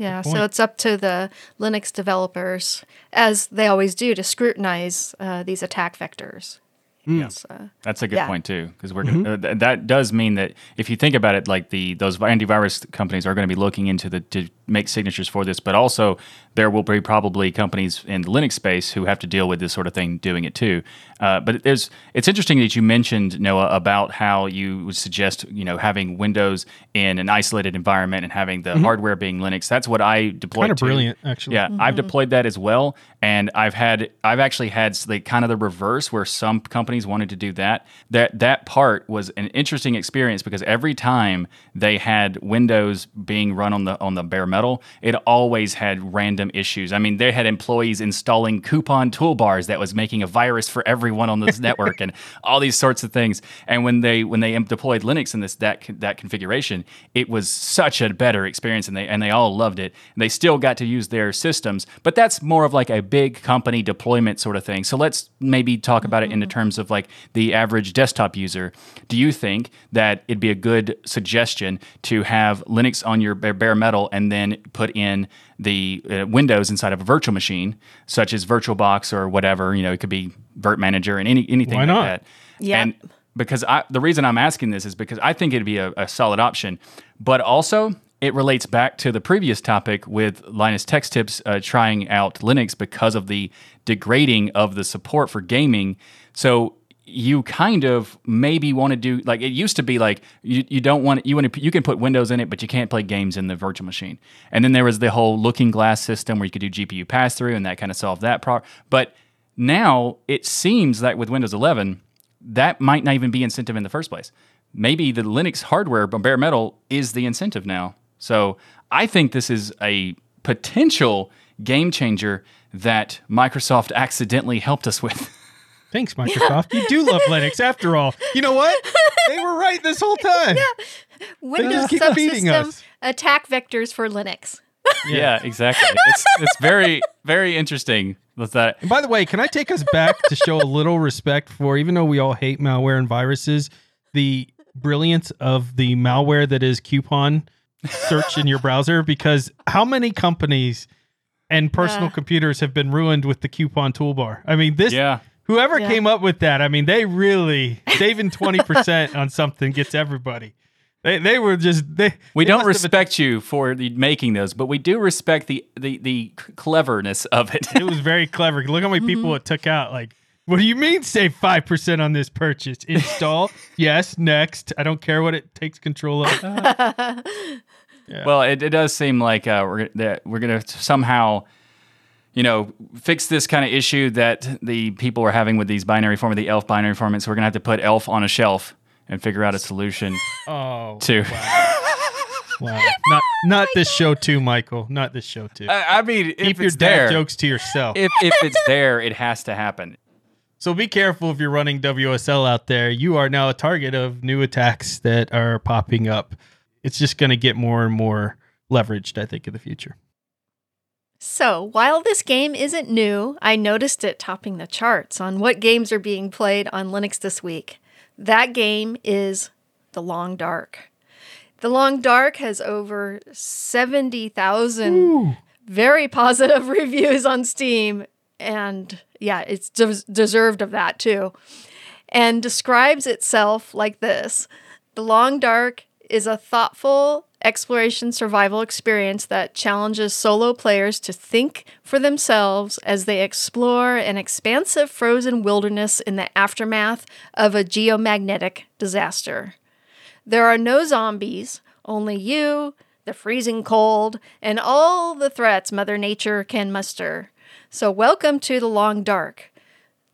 Yeah, so it's up to the Linux developers, as they always do, to scrutinize uh, these attack vectors. It's, uh, That's a good Yeah. point too, because we're gonna, uh, th- that does mean that if you think about it, like the those antivirus companies are going to be looking into the to make signatures for this, but also there will be probably companies in the Linux space who have to deal with this sort of thing doing it too. Uh, but there's it's interesting that you mentioned Noah about how you would suggest you know having Windows in an isolated environment and having the hardware being Linux. That's what I deployed. Kind of brilliant, actually. Yeah, I've deployed that as well, and I've had I've actually had like kind of the reverse where some companies wanted to do that. That that part was an interesting experience because every time they had Windows being run on the on the bare metal, it always had random issues. I mean, they had employees installing coupon toolbars that was making a virus for everyone on this network and all these sorts of things. And when they when they deployed Linux in this that that configuration, it was such a better experience, and they and they all loved it. And they still got to use their systems, but that's more of like a big company deployment sort of thing. So let's maybe talk about it in the mm-hmm. terms of like the average desktop user. Do you think that it'd be a good suggestion to have Linux on your bare, bare metal and then put in the uh, Windows inside of a virtual machine, such as VirtualBox or whatever? You know, it could be Virt Manager and any anything Why like not? that. Yep. And because I, the reason I'm asking this is because I think it'd be a, a solid option, but also it relates back to the previous topic with Linus Tech Tips uh, trying out Linux because of the degrading of the support for gaming. So you kind of maybe want to do like it used to be like you, you don't want you want to you can put Windows in it, but you can't play games in the virtual machine. And then there was the whole Looking Glass system where you could do GPU pass through, and that kind of solved that problem. But now it seems that with Windows 11 that might not even be incentive in the first place. Maybe the Linux hardware, bare metal, is the incentive now. So I think this is a potential game changer that Microsoft accidentally helped us with. Thanks, Microsoft. You do love Linux after all. You know what? They were right this whole time. Windows keep beating subsystem us. attack vectors for Linux. yeah, exactly. It's, it's very, very interesting with that. And by the way, can I take us back to show a little respect for, even though we all hate malware and viruses, the brilliance of the malware that is coupon search in your browser? Because how many companies and personal Yeah. computers have been ruined with the coupon toolbar? I mean, this Yeah. Whoever Yeah. came up with that, I mean, they really saving twenty percent on something gets everybody. They they were just they. We they don't must have respect you for the making those, but we do respect the, the, the cleverness of it. It was very clever. Look how many people it took out. Like, what do you mean save 5% on this purchase? Install? yes. Next. I don't care what it takes control of. Well, it, it does seem like uh, we're that we're gonna somehow, you know, fix this kind of issue that the people are having with these binary form, of the ELF binary formats. We're gonna have to put ELF on a shelf and figure out a solution Oh, to. wow. Not not this show too, Michael. Not this show too. I, I mean, if Keep your dad jokes to yourself. if if it's there, it has to happen. so be careful if you're running WSL out there. You are now a target of new attacks that are popping up. It's just going to get more and more leveraged, I think, in the future. So, while this game isn't new, I noticed it topping the charts on what games are being played on Linux this week. That game is The Long Dark. The Long Dark has over 70,000 very positive reviews on Steam. And yeah, it's des- deserved of that too. And describes itself like this The Long Dark is a thoughtful exploration survival experience that challenges solo players to think for themselves as they explore an expansive frozen wilderness in the aftermath of a geomagnetic disaster. There are no zombies, only you, the freezing cold, and all the threats Mother Nature can muster. So, welcome to the Long Dark,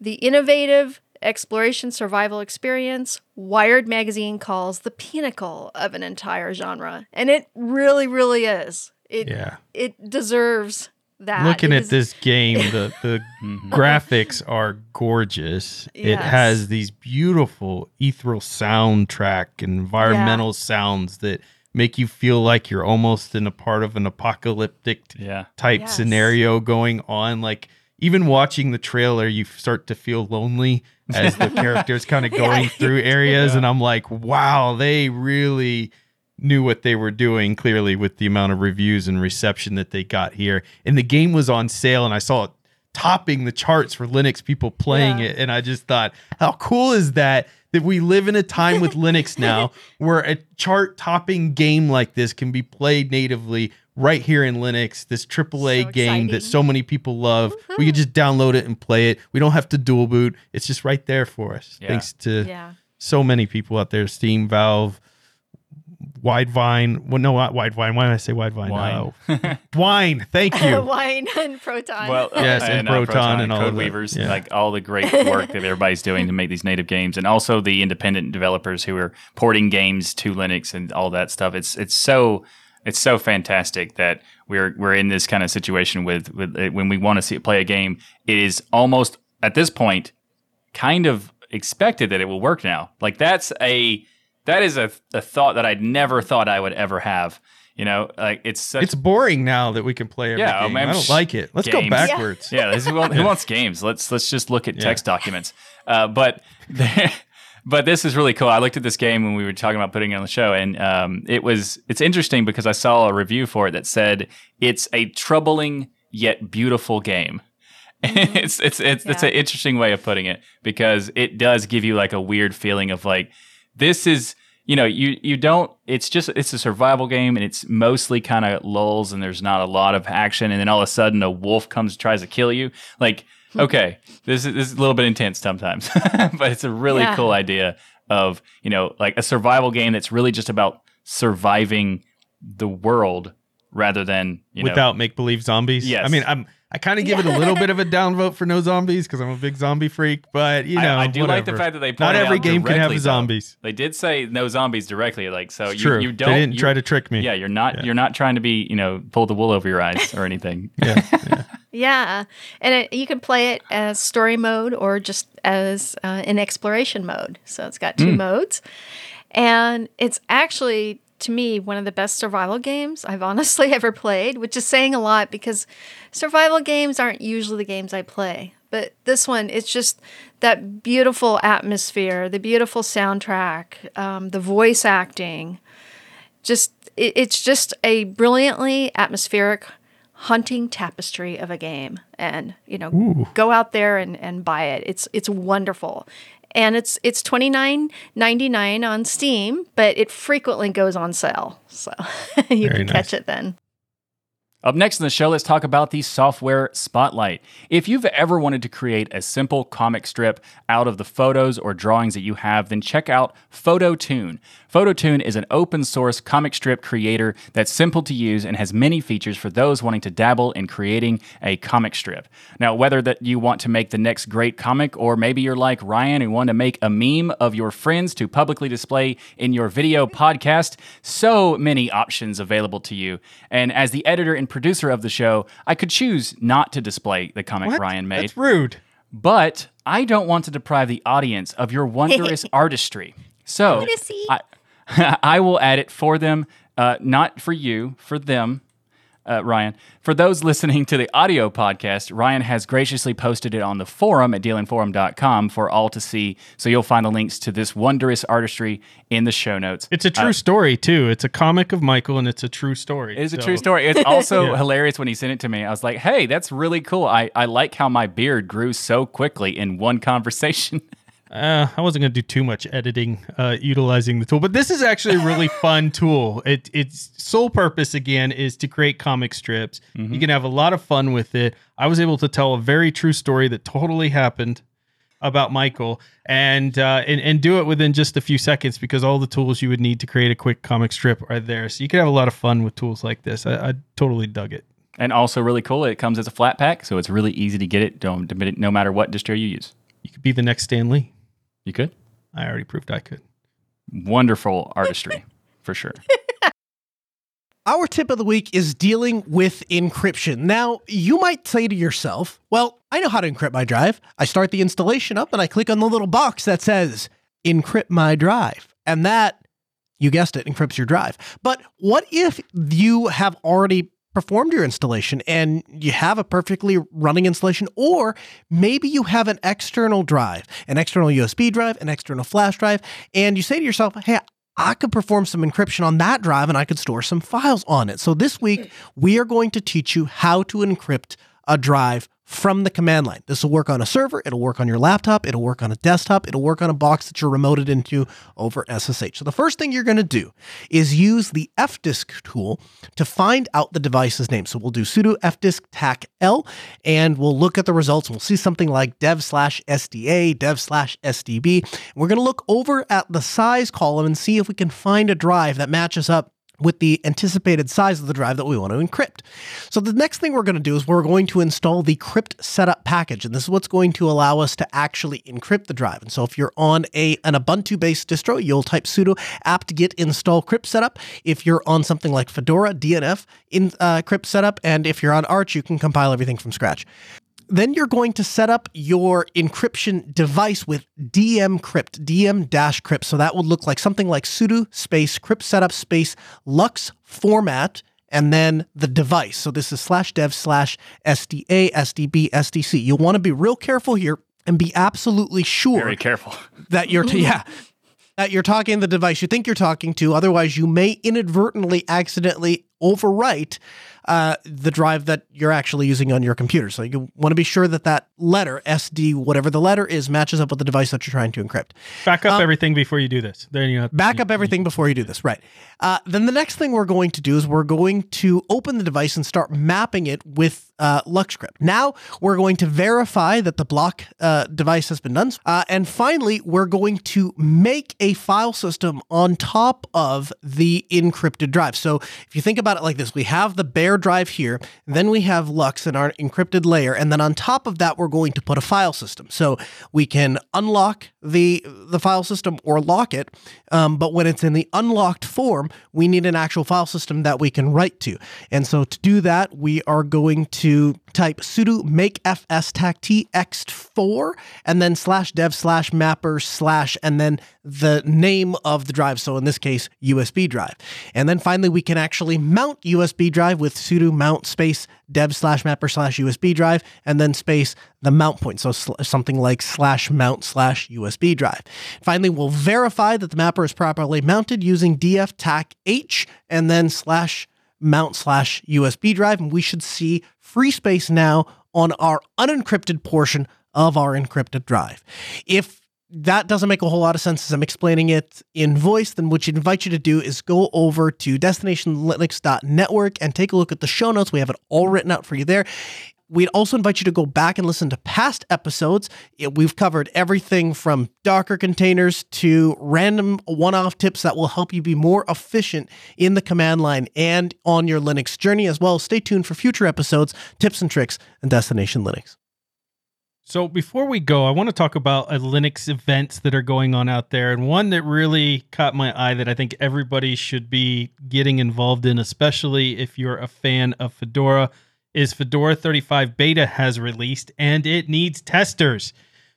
the innovative exploration survival experience Wired Magazine calls the pinnacle of an entire genre. And it really, really is. It, Yeah. it deserves that. Looking It at is- this game, the the mm-hmm. graphics are gorgeous. It has these beautiful ethereal soundtrack, environmental sounds that make you feel like you're almost in a part of an apocalyptic Yeah. type Yes. scenario going on. Like even watching the trailer, you start to feel lonely as the characters kind of going Yeah. through areas, and I'm like, wow, they really knew what they were doing clearly with the amount of reviews and reception that they got here. And the game was on sale, and I saw it topping the charts for Linux people playing Yeah. it. And I just thought, how cool is that? That we live in a time with Linux now where a chart topping game like this can be played natively right here in Linux, this AAA So game that so many people love. We can just download it and play it. We don't have to dual boot. It's just right there for us. Yeah. Thanks to Yeah. so many people out there Steam, Valve, Widevine. Well, no, not Widevine. Why did I say Widevine? Wine. Uh, wine. Thank you. Wine and Proton. Well, Yes, and Proton and all Code of. Weavers, Yeah. like all the great work that everybody's doing to make these native games, and also the independent developers who are porting games to Linux and all that stuff. It's it's so it's so fantastic that we're we're in this kind of situation with with uh, when we want to see play a game. It is almost at this point kind of expected that it will work now. Like that's a that is a, a thought that I'd never thought I would ever have. You know, like it's such It's boring now that we can play every Yeah, game. I'm I don't sh- like it. Let's go backwards. yeah, this is, who, wants games? Let's let's just look at Yeah. text documents. Uh, but but this is really cool. I looked at this game when we were talking about putting it on the show, and um, it was it's interesting because I saw a review for it that said it's a troubling yet beautiful game. it's it's it's it's Yeah. an interesting way of putting it because it does give you like a weird feeling of like this is you know you you don't it's just it's a survival game and it's mostly kind of lulls and there's not a lot of action and then all of a sudden a wolf comes tries to kill you like okay this is this is a little bit intense sometimes but it's a really Yeah. cool idea of you know like a survival game that's really just about surviving the world rather than you know Without make believe zombies. Yes. I mean, I'm I kind of give it a little bit of a downvote for no zombies because I'm a big zombie freak. But you know, I, do like the fact that they not every out game can have directly, though. zombies. They did say no zombies directly, like so. It's you, true. you don't. they didn't you- try to trick me. Yeah, you're not. Yeah. You're not trying to be. You know, pull the wool over your eyes or anything. Yeah, yeah. And it, you can play it as story mode or just as uh, in exploration mode. So it's got two Hmm. modes, and it's actually to me one of the best survival games I've honestly ever played, which is saying a lot because survival games aren't usually the games I play. But this one, it's just that beautiful atmosphere, the beautiful soundtrack, um, the voice acting. Just it, it's just a brilliantly atmospheric hunting tapestry of a game and you know go out there and, and buy it. It's it's wonderful. And it's it's twenty nine ninety nine on steam but it frequently goes on sale. So you Very can nice. catch it then Up next in the show, let's talk about the software spotlight. If you've ever wanted to create a simple comic strip out of the photos or drawings that you have, then check out PhotoTune. PhotoTune is an open source comic strip creator that's simple to use and has many features for those wanting to dabble in creating a comic strip. Now, whether that you want to make the next great comic or maybe you're like Ryan and want to make a meme of your friends to publicly display in your video podcast, so many options available to you. And as the editor and producer of the show, I could choose not to display the comic What? Ryan made. That's rude. But I don't want to deprive the audience of your wondrous artistry. So wanna. I, I will add it for them, uh, not for you, for them. Uh, Ryan. For those listening to the audio podcast, Ryan has graciously posted it on the forum at dlnforum.com for all to see. So you'll find the links to this wondrous artistry in the show notes. It's a true story too. It's a comic of Michael, and it's a true story. It is a true story. It's also Yeah. hilarious when he sent it to me. I was like, hey, that's really cool. I, I like how my beard grew so quickly in one conversation. Uh, I wasn't going to do too much editing uh, utilizing the tool, but this is actually a really fun tool. It, its sole purpose, again, is to create comic strips. You can have a lot of fun with it. I was able to tell a very true story that totally happened about Michael and, uh, and and do it within just a few seconds because all the tools you would need to create a quick comic strip are there. So you can have a lot of fun with tools like this. I, I totally dug it. and also really cool, it comes as a flat pack, so it's really easy to get it don't, no matter what distro you use. You could be the next Stan Lee. You could? I already proved I could. Wonderful artistry, for sure. Our tip of the week is dealing with encryption. Now, you might say to yourself, well, I know how to encrypt my drive. I start the installation up and I click on the little box that says encrypt my drive. And that, you guessed it, encrypts your drive. But what if you have already performed your installation and you have a perfectly running installation, or maybe you have an external drive, an external USB drive, an external flash drive, and you say to yourself, hey, I could perform some encryption on that drive and I could store some files on it. So this week, hmm. we are going to teach you how to encrypt a drive from the command line. This will work on a server, it'll work on your laptop, it'll work on a desktop, it'll work on a box that you're remoted into over SSH. So the first thing you're going to do is use the fdisk tool to find out the device's name. So we'll do sudo fdisk tac l and we'll look at the results. We'll see something like dev slash SDA, dev slash SDB. We're going to look over at the size column and see if we can find a drive that matches up with the anticipated size of the drive that we want to encrypt. So the next thing we're going to do is we're going to install the cryptsetup package and this is what's going to allow us to actually encrypt the drive. And so if you're on a an Ubuntu based distro, you'll type sudo apt-get install cryptsetup. If you're on something like Fedora DNF in uh, cryptsetup and if you're on Arch, you can compile everything from scratch. Then you're going to set up your encryption device with DM crypt, DM dash crypt. So that would look like something like sudo space cryptsetup space lux format and then the device. So this is slash dev slash SDA, SDB, SDC. You'll want to be real careful here and be absolutely sure Very careful. that you're, t- yeah, that you're talking the device you think you're talking to. Otherwise, you may inadvertently accidentally overwrite uh, the drive that you're actually using on your computer. So you want to be sure that that letter, SD, whatever the letter is, matches up with the device that you're trying to encrypt. Back up everything before you do this. Then you have Back up everything before you do this, right? Uh, then the next thing we're going to do is we're going to open the device and start mapping it with uh, LuxCrypt. Now we're going to verify that the block uh, device has been done, uh, and finally we're going to make a file system on top of the encrypted drive. So if you think about it like this, we have the bare drive here, then we have LUKS in our encrypted layer, and then on top of that we're going to put a file system. So we can unlock the the file system or lock it, um, but when it's in the unlocked form, we need an actual file system that we can write to. And so to do that, we are going to type sudo make fstact ext4 and then slash dev slash mapper slash and then the name of the drive. So in this case, USB drive. And then finally, we can actually mount USB drive with sudo mount space dev slash mapper slash USB drive and then space the mount point. So sl- something like slash mount slash USB drive. Finally, we'll verify that the mapper is properly mounted using df tac h and then slash mount slash USB drive. And we should see free space now on our unencrypted portion of our encrypted drive. If that doesn't make a whole lot of sense as I'm explaining it in voice, then what you'd invite you to do is go over to destinationlinux.network and take a look at the show notes. We have it all written out for you there. We'd also invite you to go back and listen to past episodes. We've covered everything from Docker containers to random one off tips that will help you be more efficient in the command line and on your Linux journey as well. Stay tuned for future episodes, tips and tricks, and Destination Linux. So before we go, I want to talk about a Linux events that are going on out there, and one that really caught my eye that I think everybody should be getting involved in, especially if you're a fan of Fedora, is Fedora 35 beta has released, and it needs testers.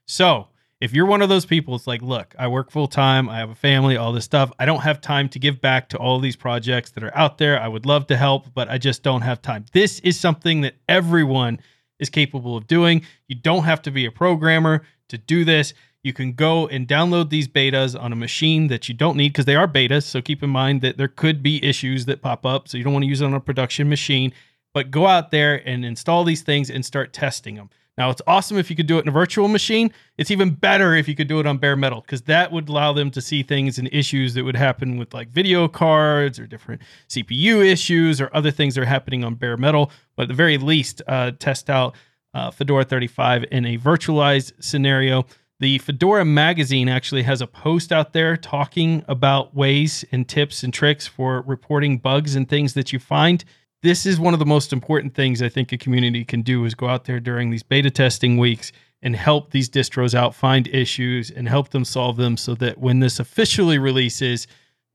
So if you're one of those people, it's like, look, I work full time, I have a family, all this stuff. I don't have time to give back to all these projects that are out there. I would love to help, but I just don't have time. This is something that everyone is capable of doing. You don't have to be a programmer to do this. You can go and download these betas on a machine that you don't need because they are betas. So keep in mind that there could be issues that pop up. So you don't want to use it on a production machine, but go out there and install these things and start testing them. Now, it's awesome if you could do it in a virtual machine. It's even better if you could do it on bare metal because that would allow them to see things and issues that would happen with like video cards or different CPU issues or other things that are happening on bare metal. But at the very least, uh, test out uh, Fedora 35 in a virtualized scenario. The Fedora magazine actually has a post out there talking about ways and tips and tricks for reporting bugs and things that you find this is one of the most important things I think a community can do is go out there during these beta testing weeks and help these distros out find issues and help them solve them so that when this officially releases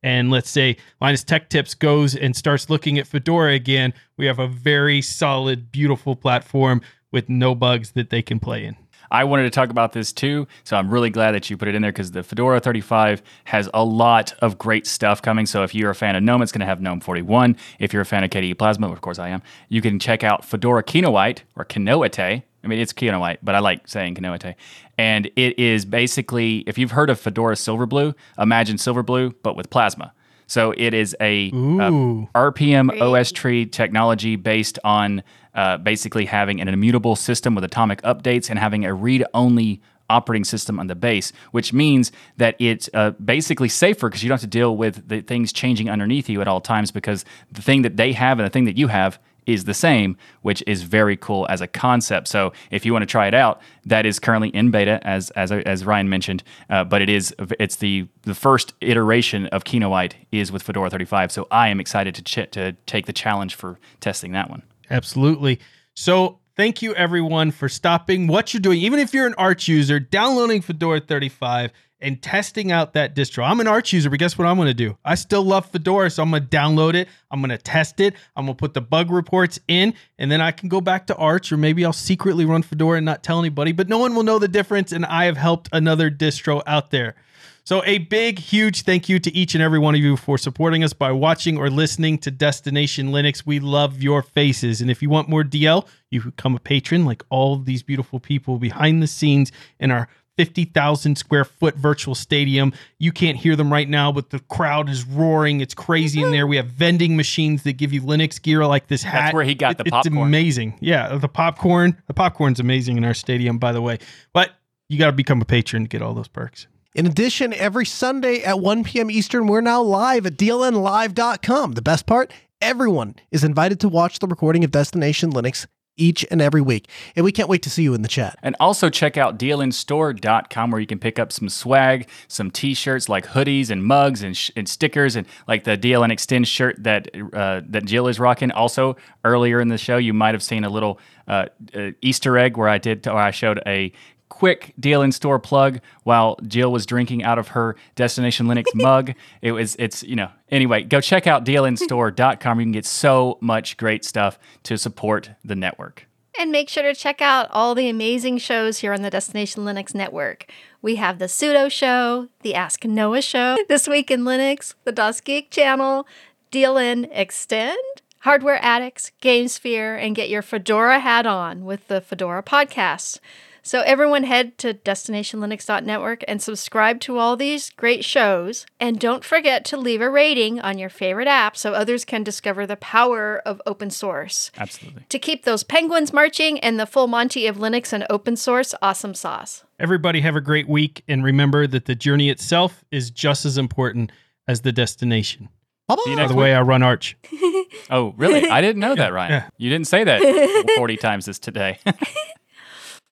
and let's say Linus Tech Tips goes and starts looking at Fedora again, we have a very solid, beautiful platform with no bugs that they can play in. I wanted to talk about this too, so I'm really glad that you put it in there because the Fedora 35 has a lot of great stuff coming. So if you're a fan of GNOME, it's going to have GNOME 41. If you're a fan of KDE Plasma, of course I am, you can check out Fedora Kinoite or Kinoite. I mean, it's Kinoite, but I like saying Kinoite. And it is basically, if you've heard of Fedora Silverblue, imagine Silverblue, but with Plasma. So it is a, uh, RPM Great. OS tree technology based on uh, basically having an immutable system with atomic updates and having a read only operating system on the base, which means that it's uh, basically safer because you don't have to deal with the things changing underneath you at all times because the thing that they have and the thing that you have is the same, which is very cool as a concept. So if you want to try it out, that is currently in beta, as as as Ryan mentioned. Uh, but it is it's the the first iteration of Kinoite is with Fedora 35. So I am excited to ch- to take the challenge for testing that one. Absolutely. So thank you everyone for stopping what you're doing. Even if you're an Arch user, downloading Fedora 35 and testing out that distro. I'm an Arch user, but guess what I'm going to do? I still love Fedora, so I'm going to download it. I'm going to test it. I'm going to put the bug reports in, and then I can go back to Arch, or maybe I'll secretly run Fedora and not tell anybody, but no one will know the difference, and I have helped another distro out there. So, a big, huge thank you to each and every one of you for supporting us by watching or listening to Destination Linux. We love your faces. And if you want more DL, you become a patron like all these beautiful people behind the scenes in our 50,000 square foot virtual stadium. You can't hear them right now, but the crowd is roaring. It's crazy in there. We have vending machines that give you Linux gear like this hat. That's where he got It- the popcorn. It's amazing. Yeah, the popcorn. The popcorn's amazing in our stadium, by the way. But you got to become a patron to get all those perks. In addition, every Sunday at 1 p.m. Eastern, we're now live at dlnlive.com. The best part, everyone is invited to watch the recording of Destination Linux each and every week. And we can't wait to see you in the chat. And also check out dlnstore.com where you can pick up some swag, some t-shirts like hoodies and mugs and, sh- and stickers and like the DLN Xtend shirt that uh, that Jill is rocking. Also, earlier in the show, you might have seen a little uh, uh, Easter egg where I did where I showed a quick deal in store plug while Jill was drinking out of her Destination Linux mug. It was it's you know anyway, go check out dlnstore.com. You can get so much great stuff to support the network. And make sure to check out all the amazing shows here on the Destination Linux Network. We have the Sudo Show, the Ask Noah Show, This Week in Linux, the DasGeek Channel, DLN Xtend, Hardware Addicts, GameSphere, and get your Fedora hat on with the Fedora podcast. So everyone head to destinationlinux.network and subscribe to all these great shows. And don't forget to leave a rating on your favorite app so others can discover the power of open source Absolutely. to keep those penguins marching and the full Monty of Linux and open source awesome sauce. Everybody have a great week and remember that the journey itself is just as important as the destination. Bye-bye. See you By next the way, I run Arch. Oh, really? I didn't know that, Ryan. Yeah. You didn't say that 40 times this today.